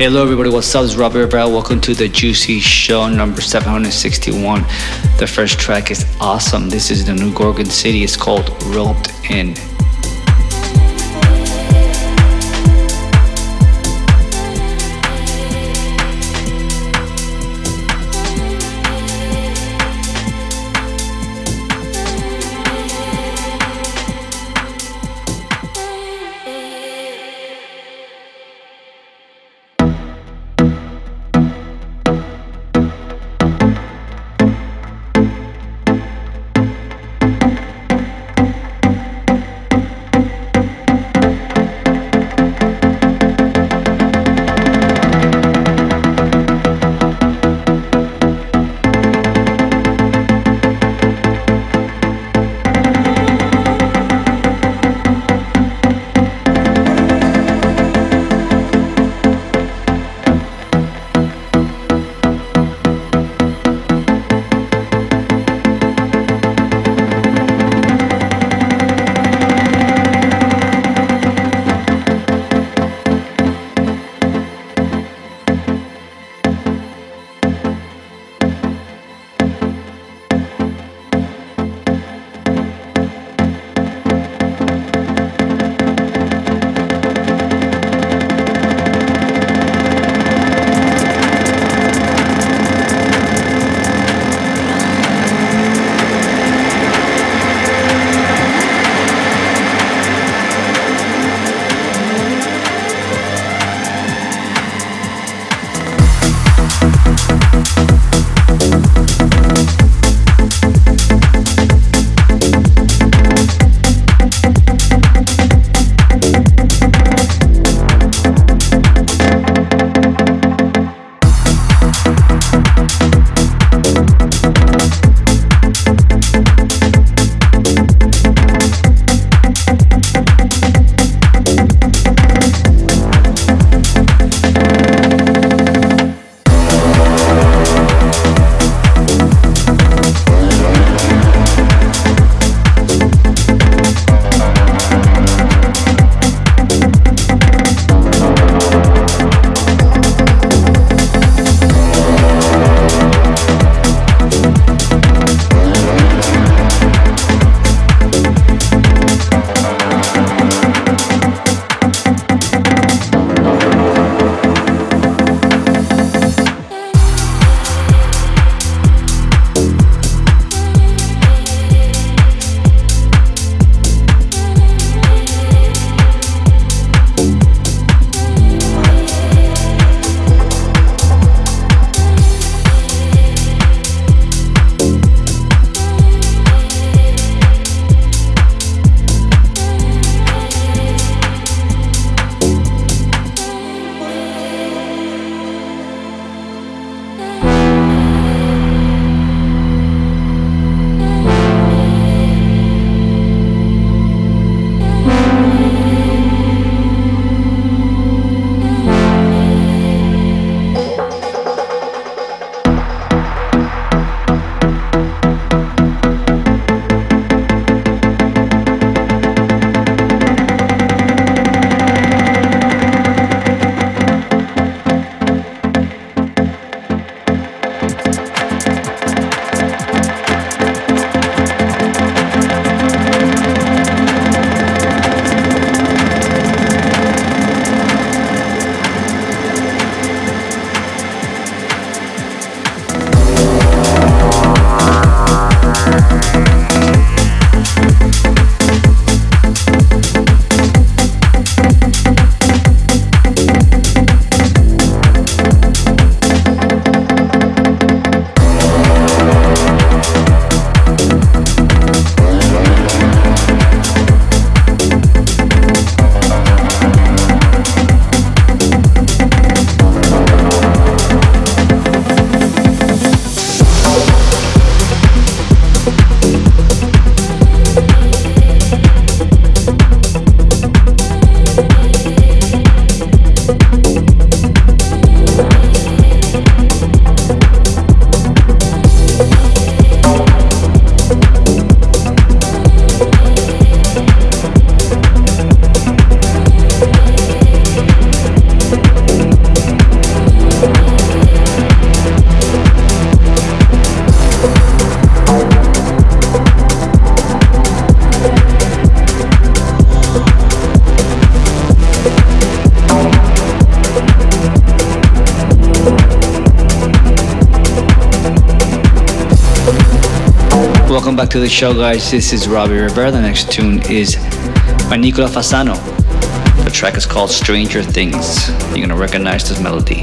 Hello, everybody. What's up? It's Robbie Rivera. Welcome to the Juicy Show number 761. The first track is awesome. This is the New Gorgon City. It's called Roped In. To the show, guys. This is Robbie Rivera. The next tune is by Nicola Fasano. The track is called Stranger Things. You're gonna recognize this melody.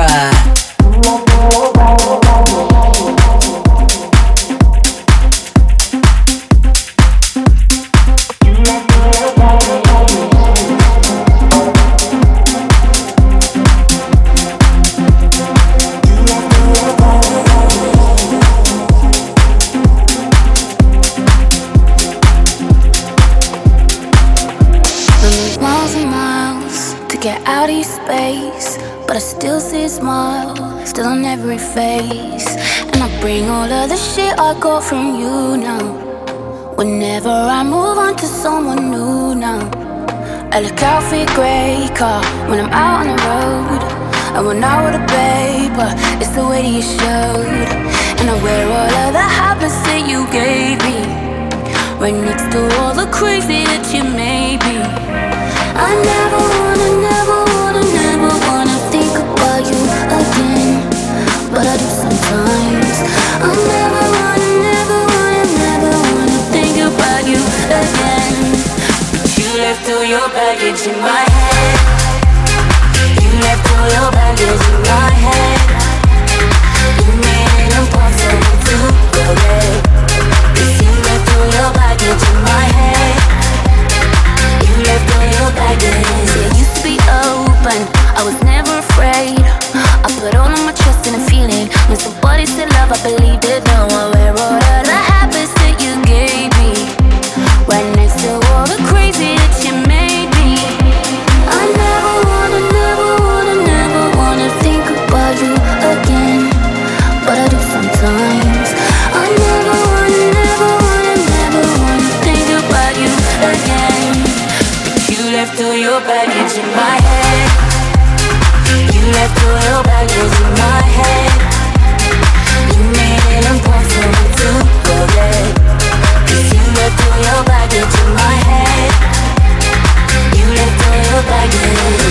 Face. And I bring all of the shit I got from you now. Whenever I move on to someone new now, I look out for your grey car when I'm out on the road. I went out with a paper, it's the way that you showed. And I wear all of the habits that you gave me, right next to all the crazy that you made me. I never wanna, but I do sometimes. I never wanna, never wanna, never wanna think about you again. But you left all your baggage in my head. You left all your baggage in my head. You made it impossible to forget. 'Cause you left all your baggage in my head. You left all your baggage. It used to be open. I was Somebody said love, I believed it. Now I wear all of the your baggage in my head. You left all your baggage.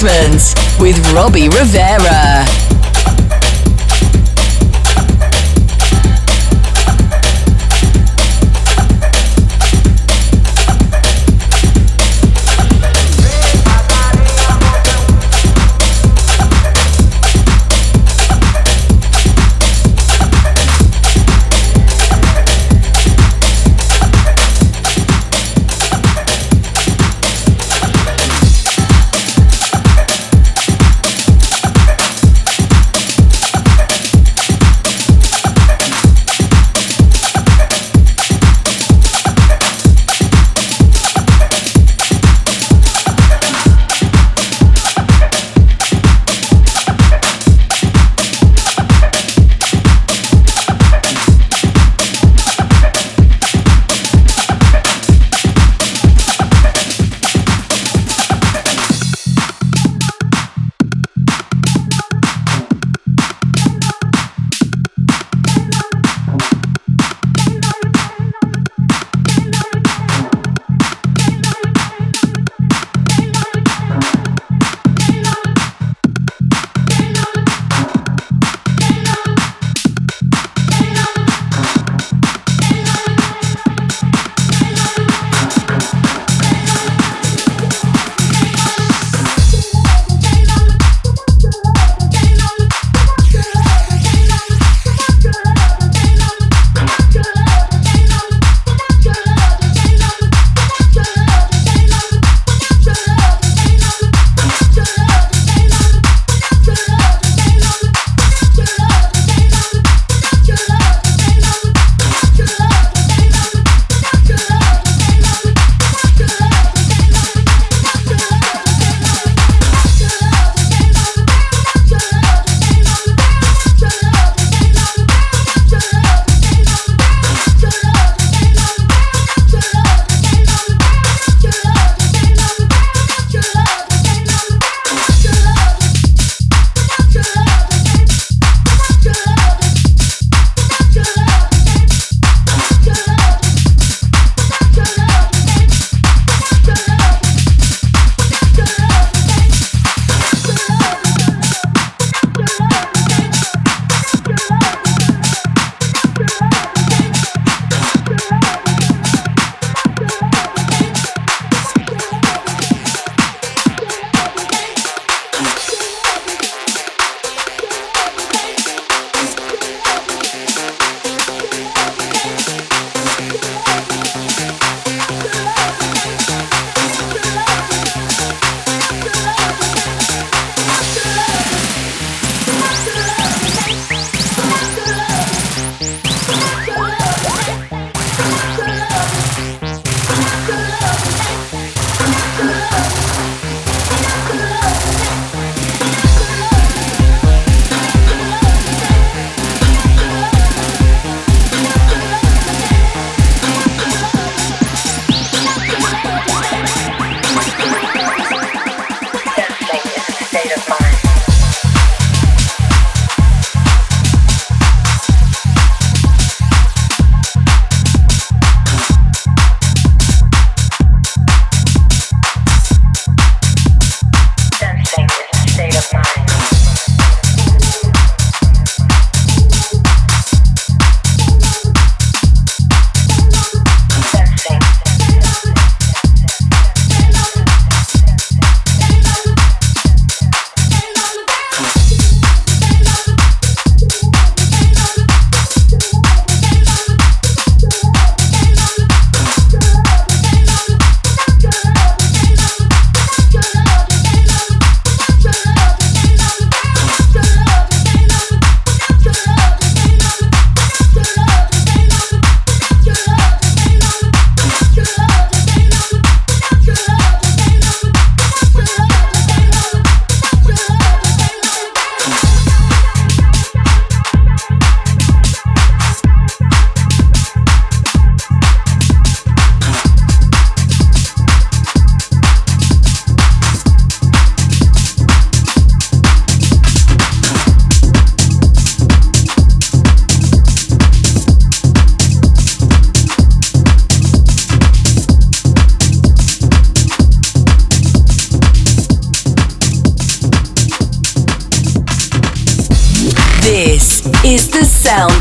Treatment with Robbie Rivera.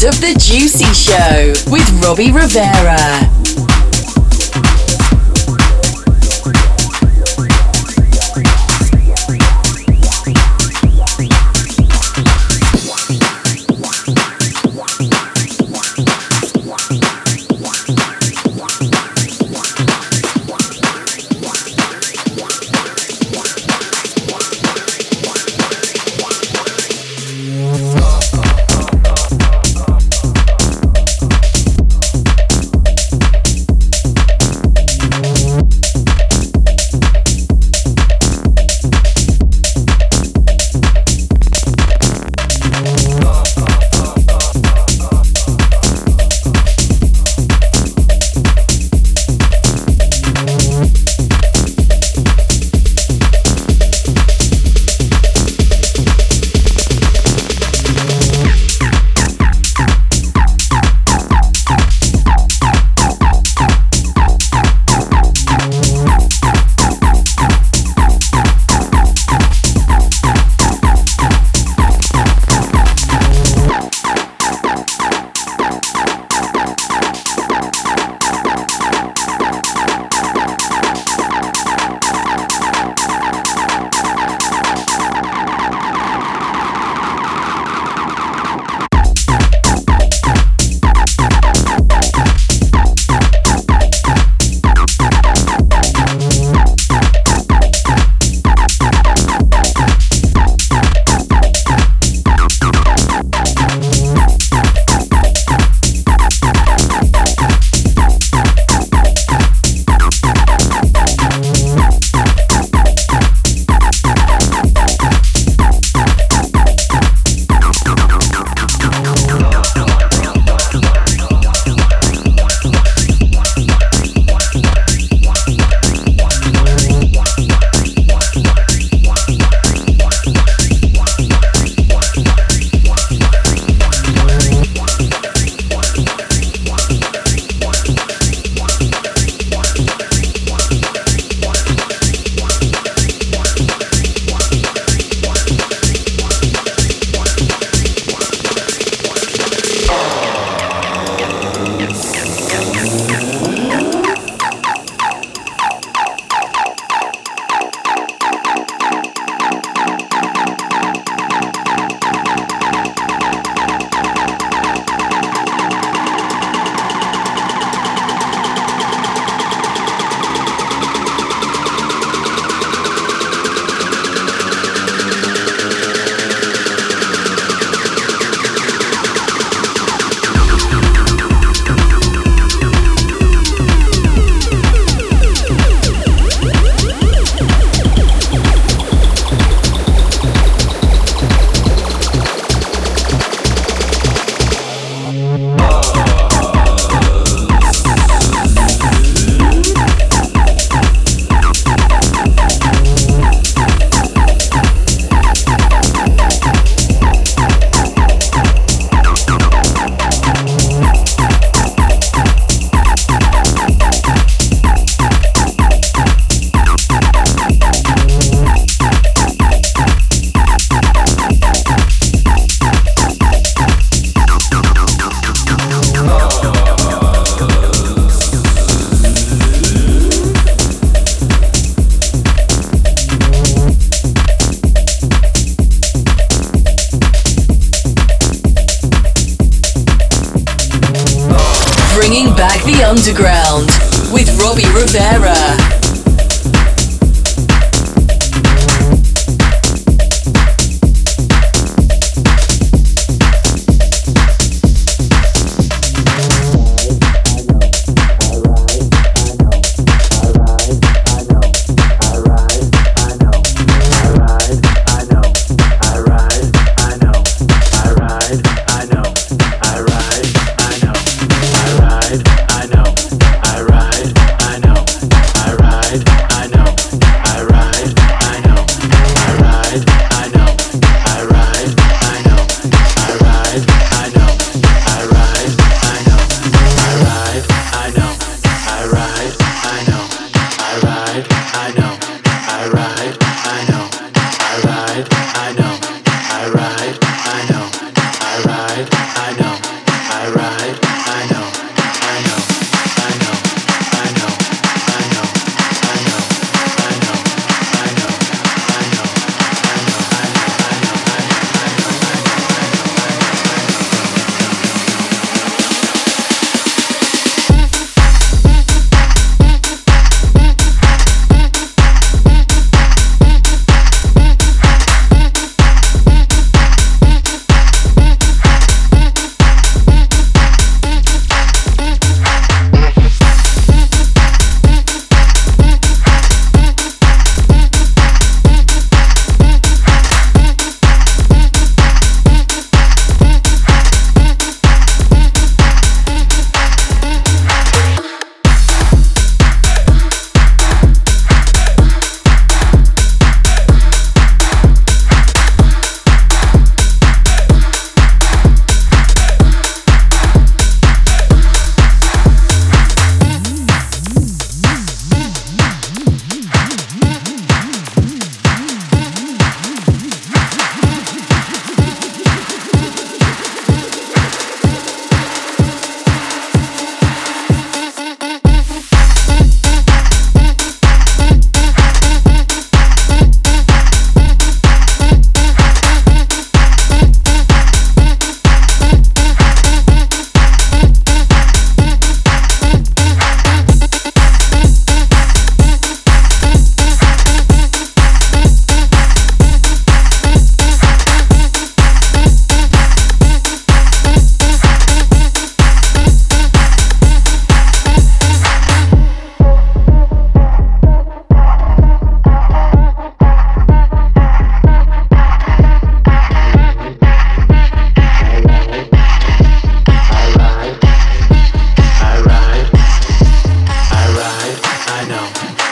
Of the Juicy Show with Robbie Rivera.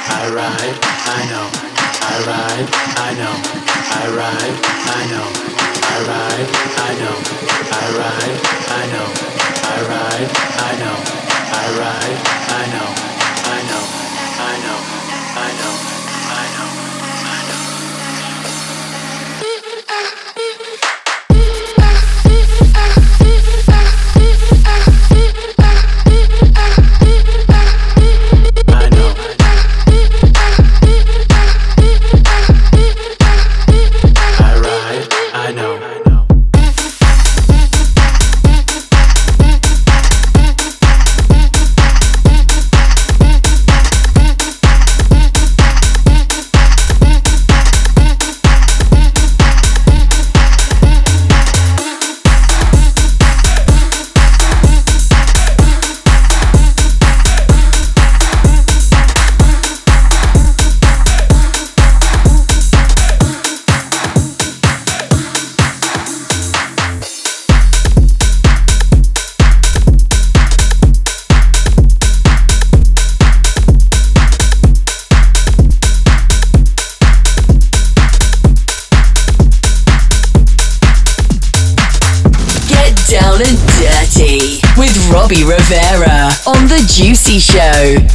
I ride, I know. I ride, I know. I ride, I know. I ride, I know. I ride, I know. I ride, I know. I I know. I know. I know. I know. show.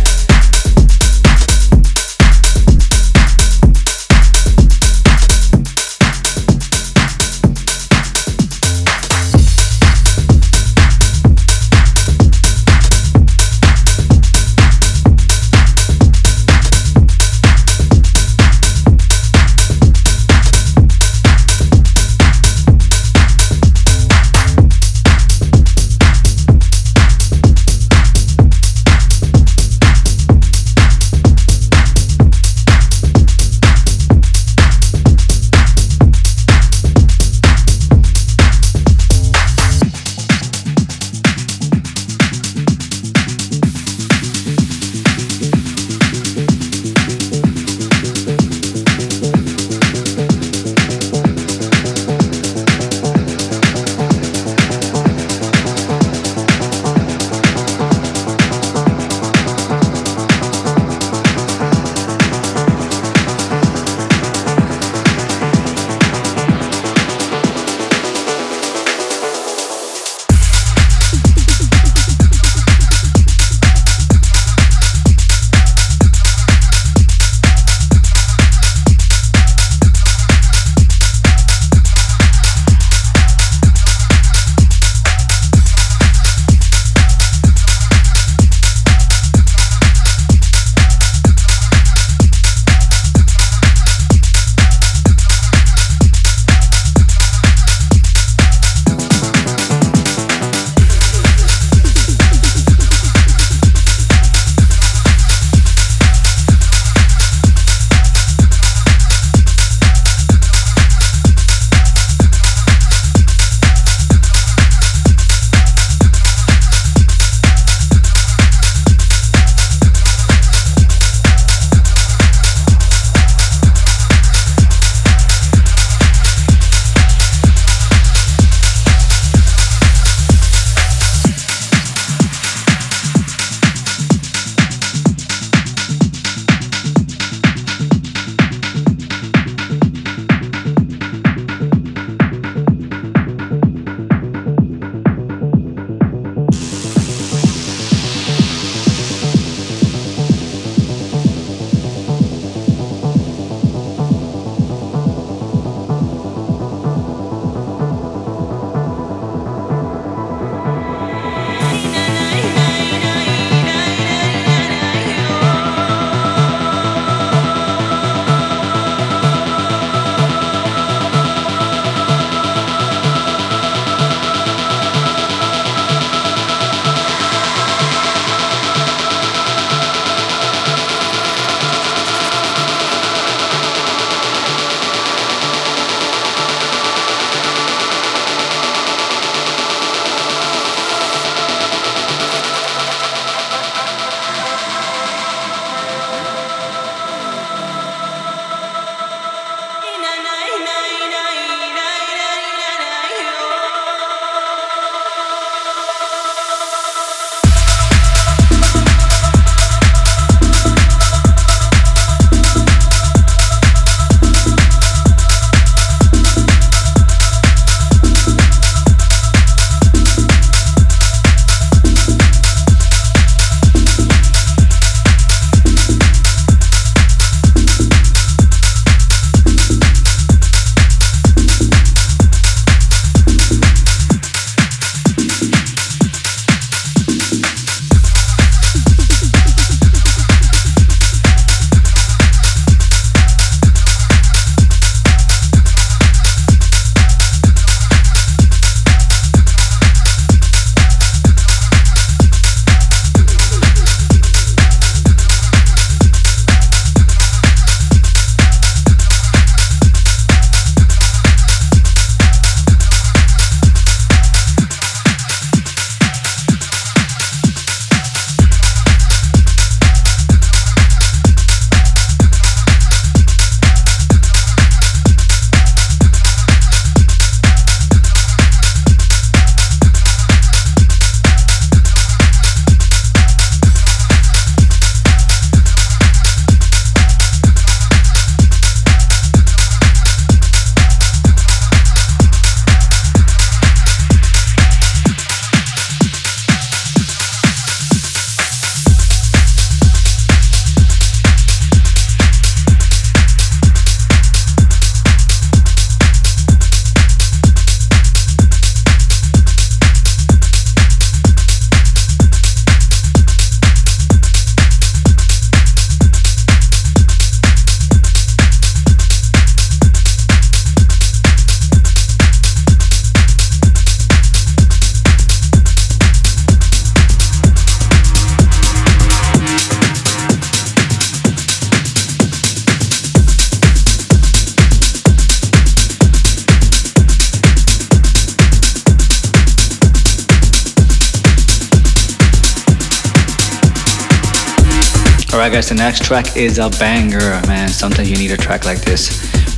The next track is a banger, man. Sometimes you need a track like this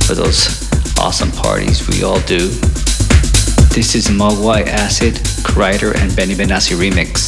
for those awesome parties we all do. This is Mogwai Acid, Kryder, and Benny Benassi remix.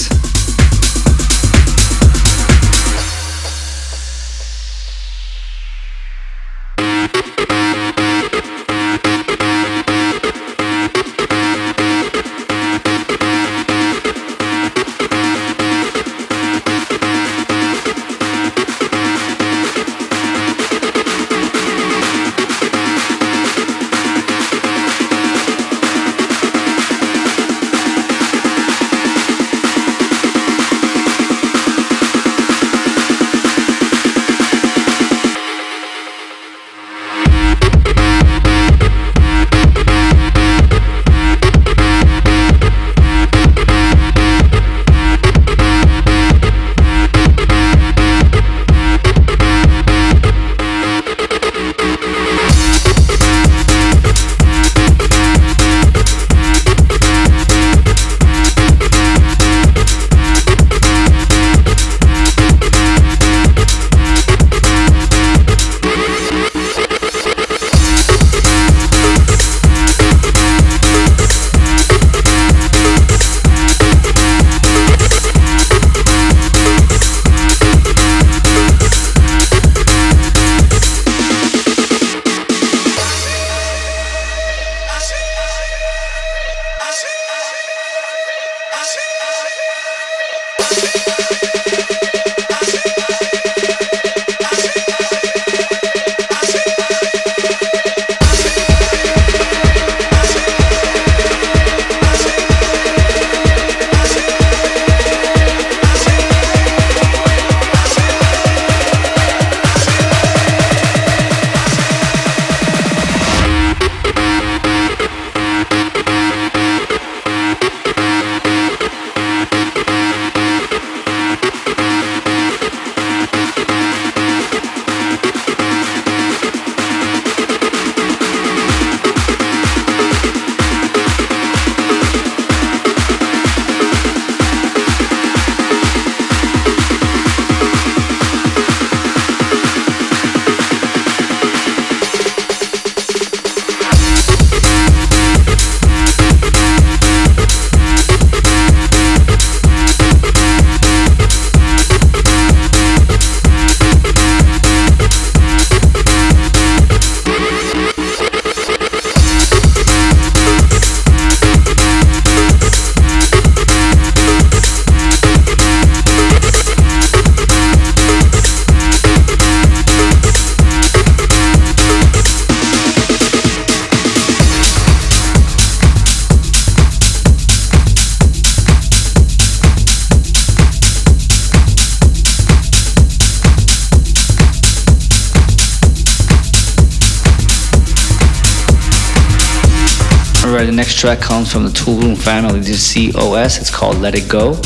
Next track comes from the Toolroom family. This is COS. It's called Let It Go.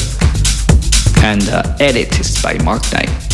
And uh, Edit is by Mark Knight.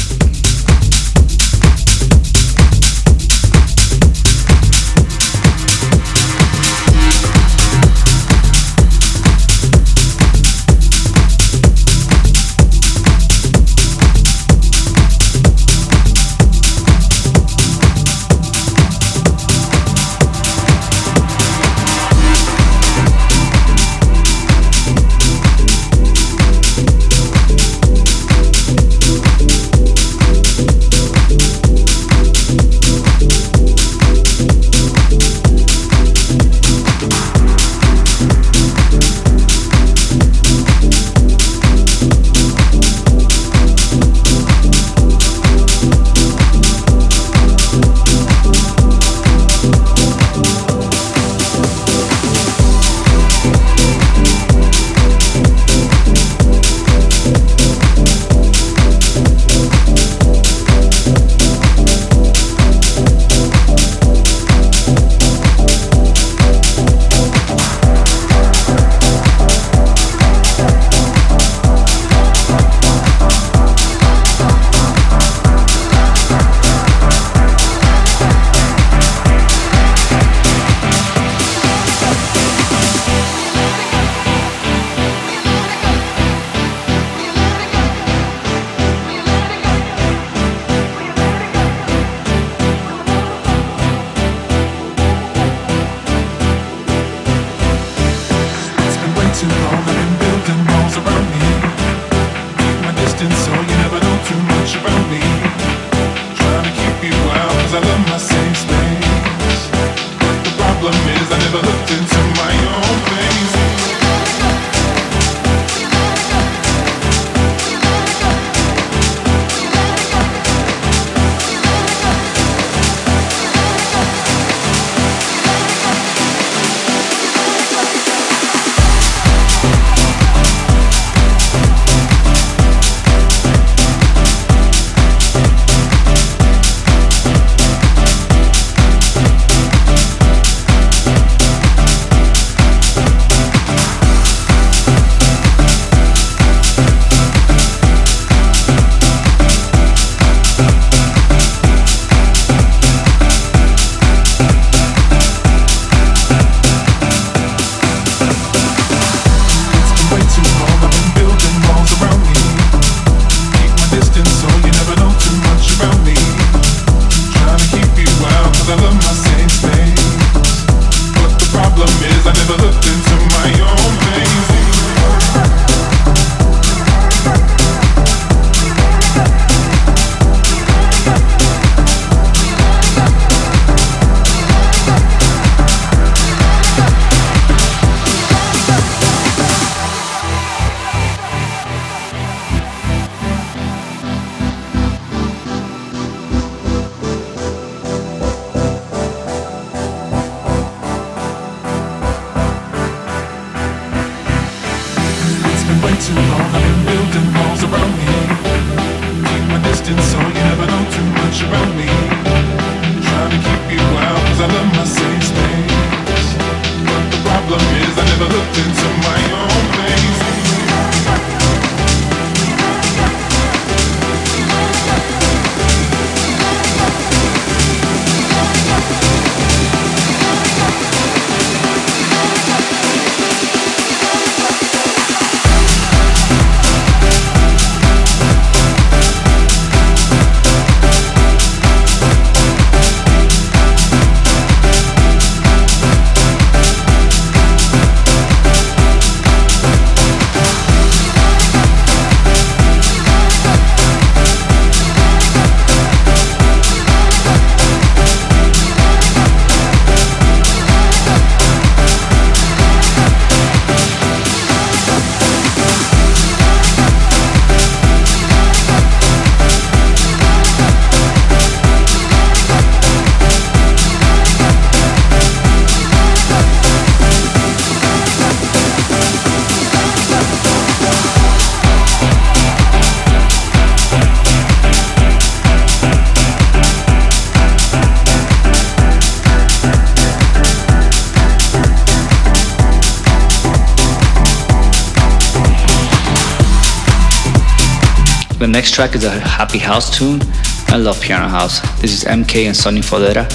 Track is a happy house tune. I love piano house. This is MK and Sonny Fodera.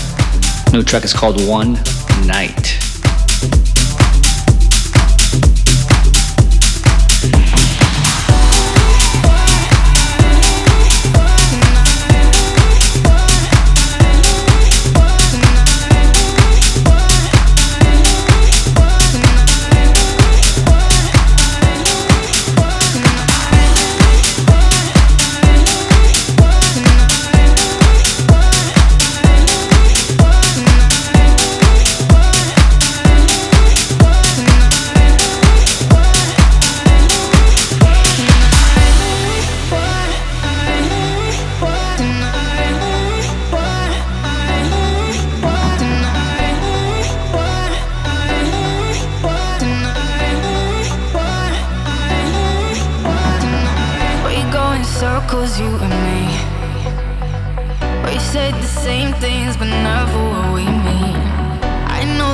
New track is called One Night.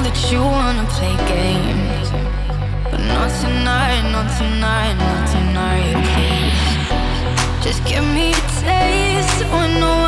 that you wanna play games, but not tonight, not tonight, not tonight. Please, just give me a taste. So I know.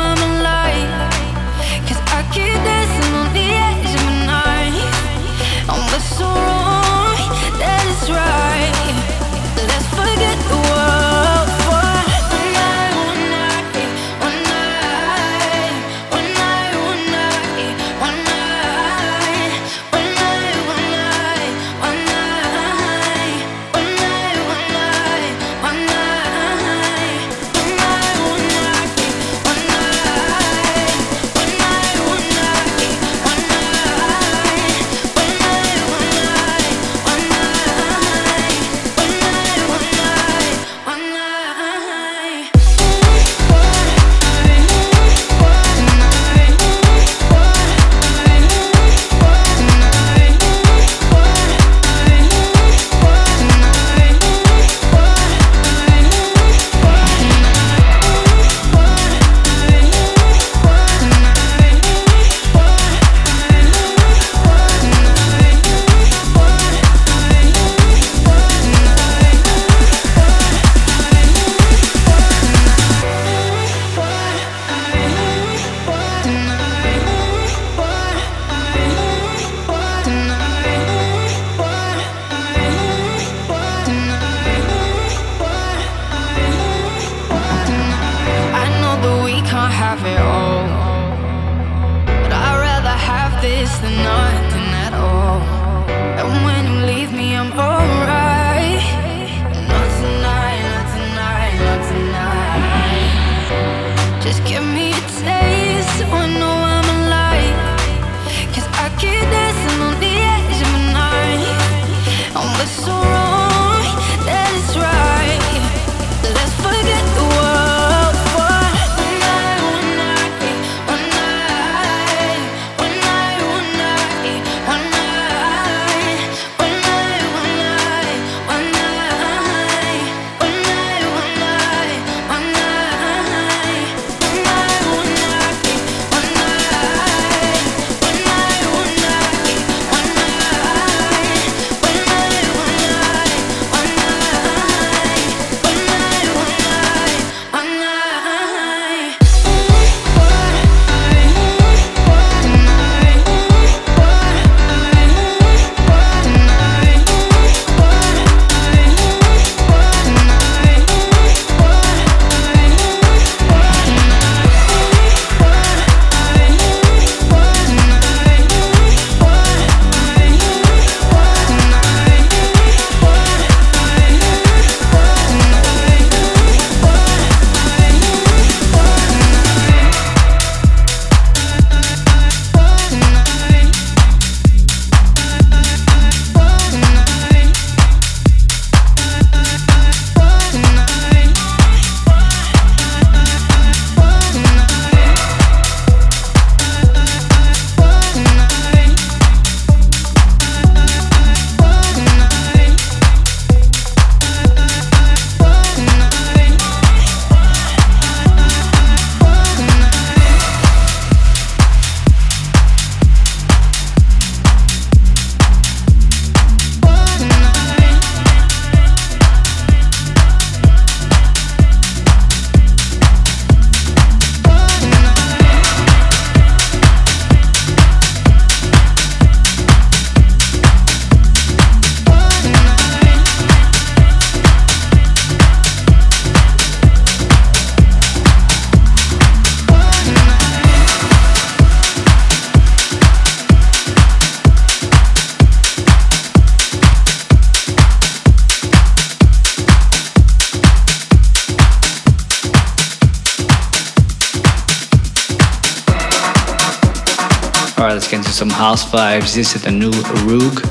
House vibes. This is the new Rug.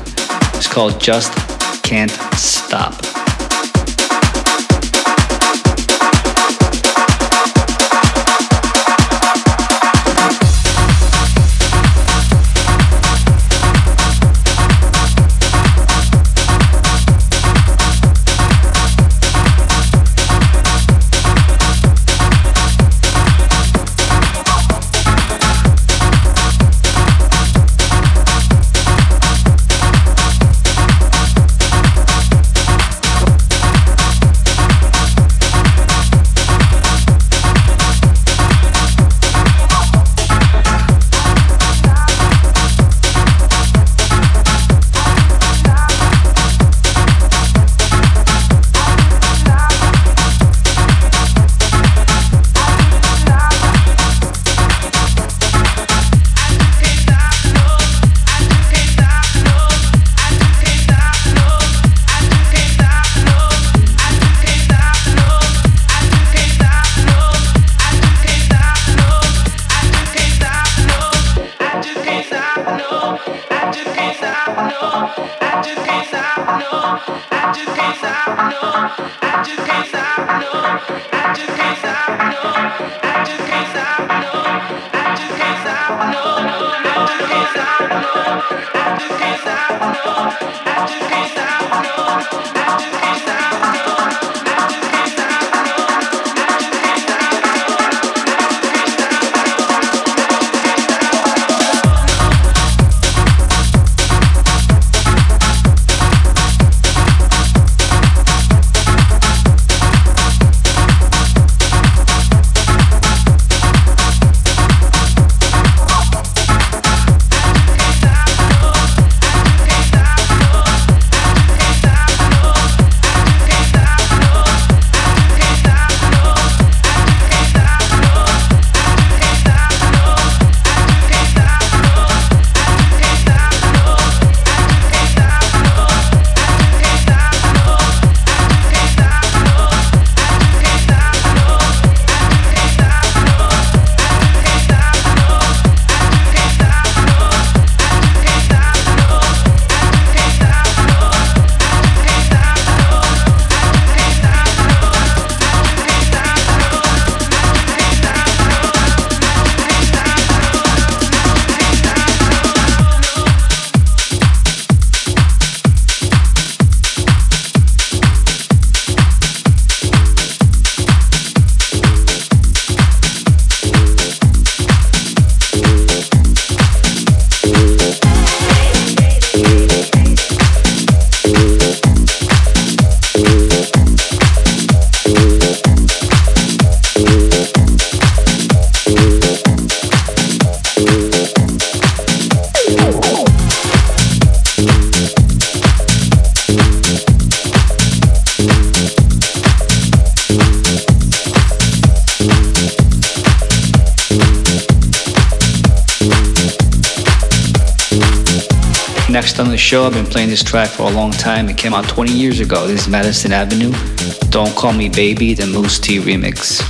It's called Just Can't Stop. Playing this track for a long time. It came out 20 years ago. This is Madison Avenue. Don't Call Me Baby, the Moose T remix.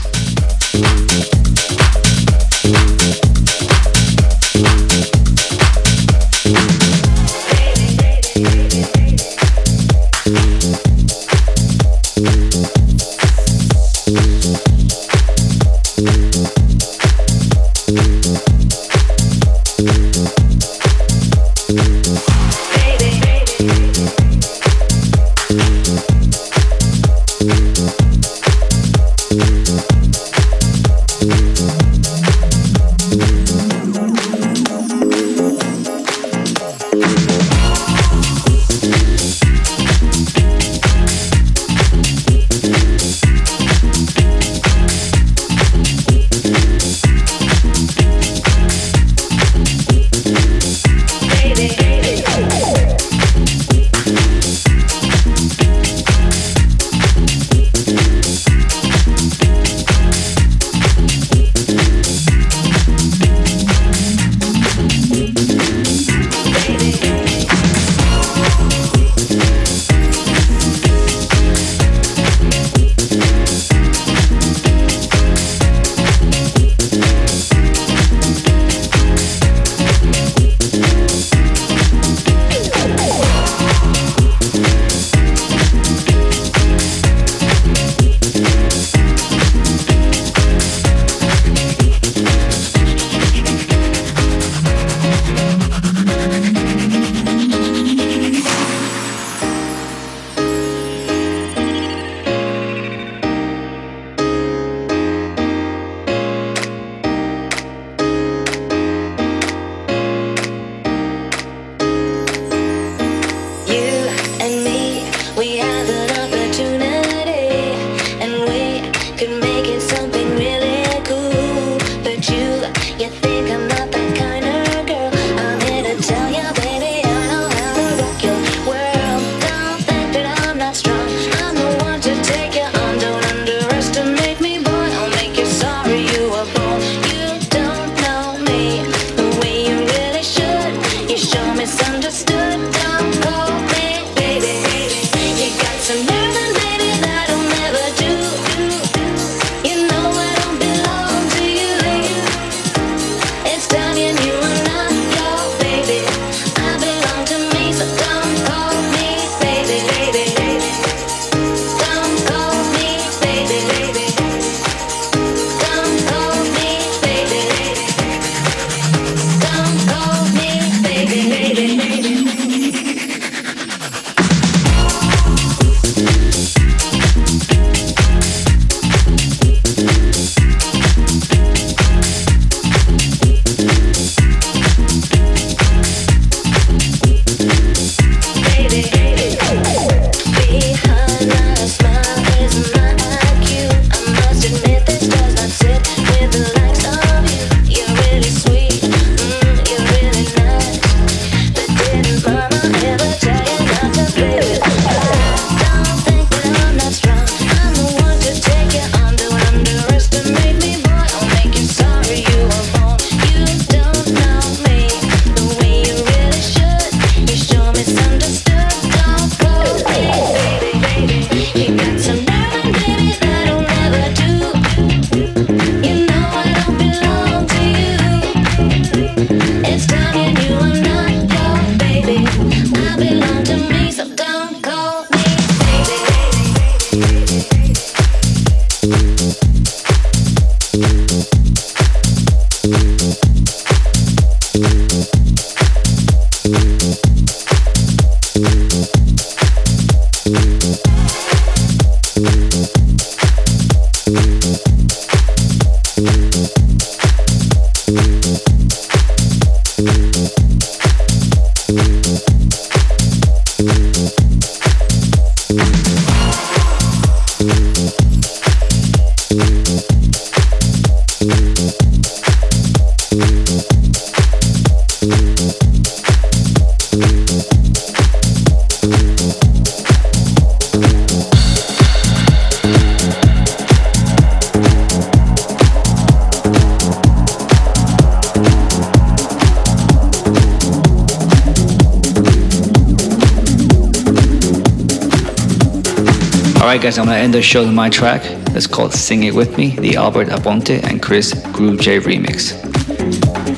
Guys, I'm gonna end the show with my track. It's called Sing It With Me, the Albert Aponte and Chris Groove J remix.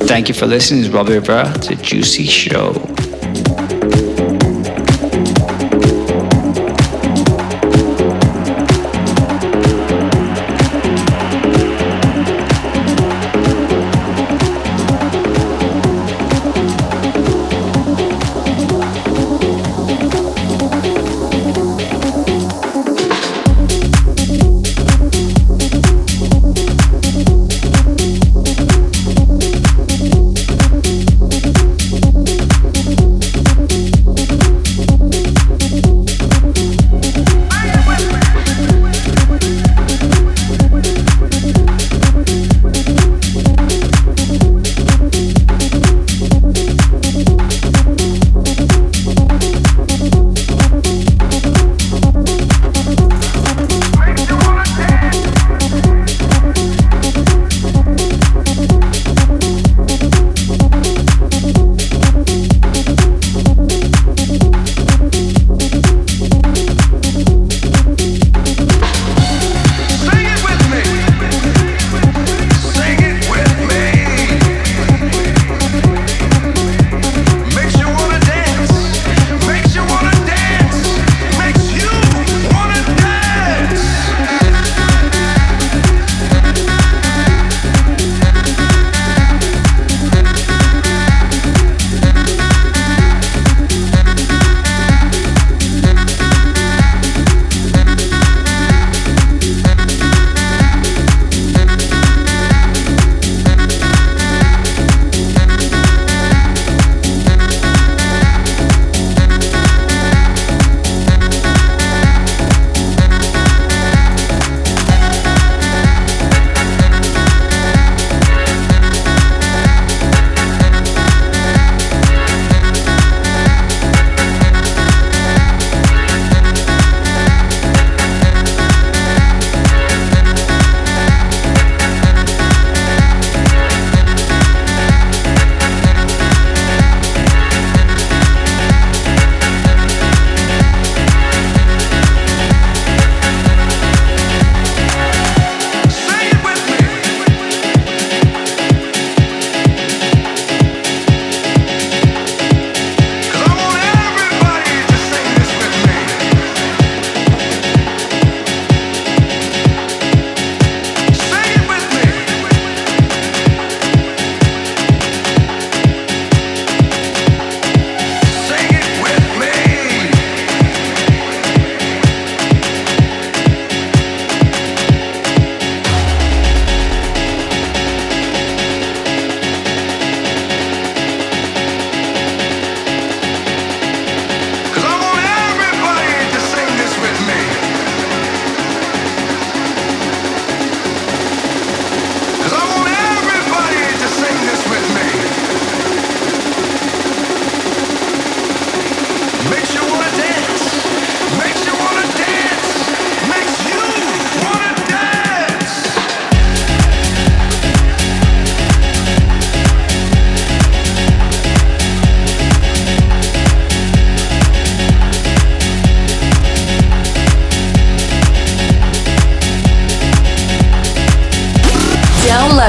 Thank you for listening. It's Robbie Rivera to Juicy Show.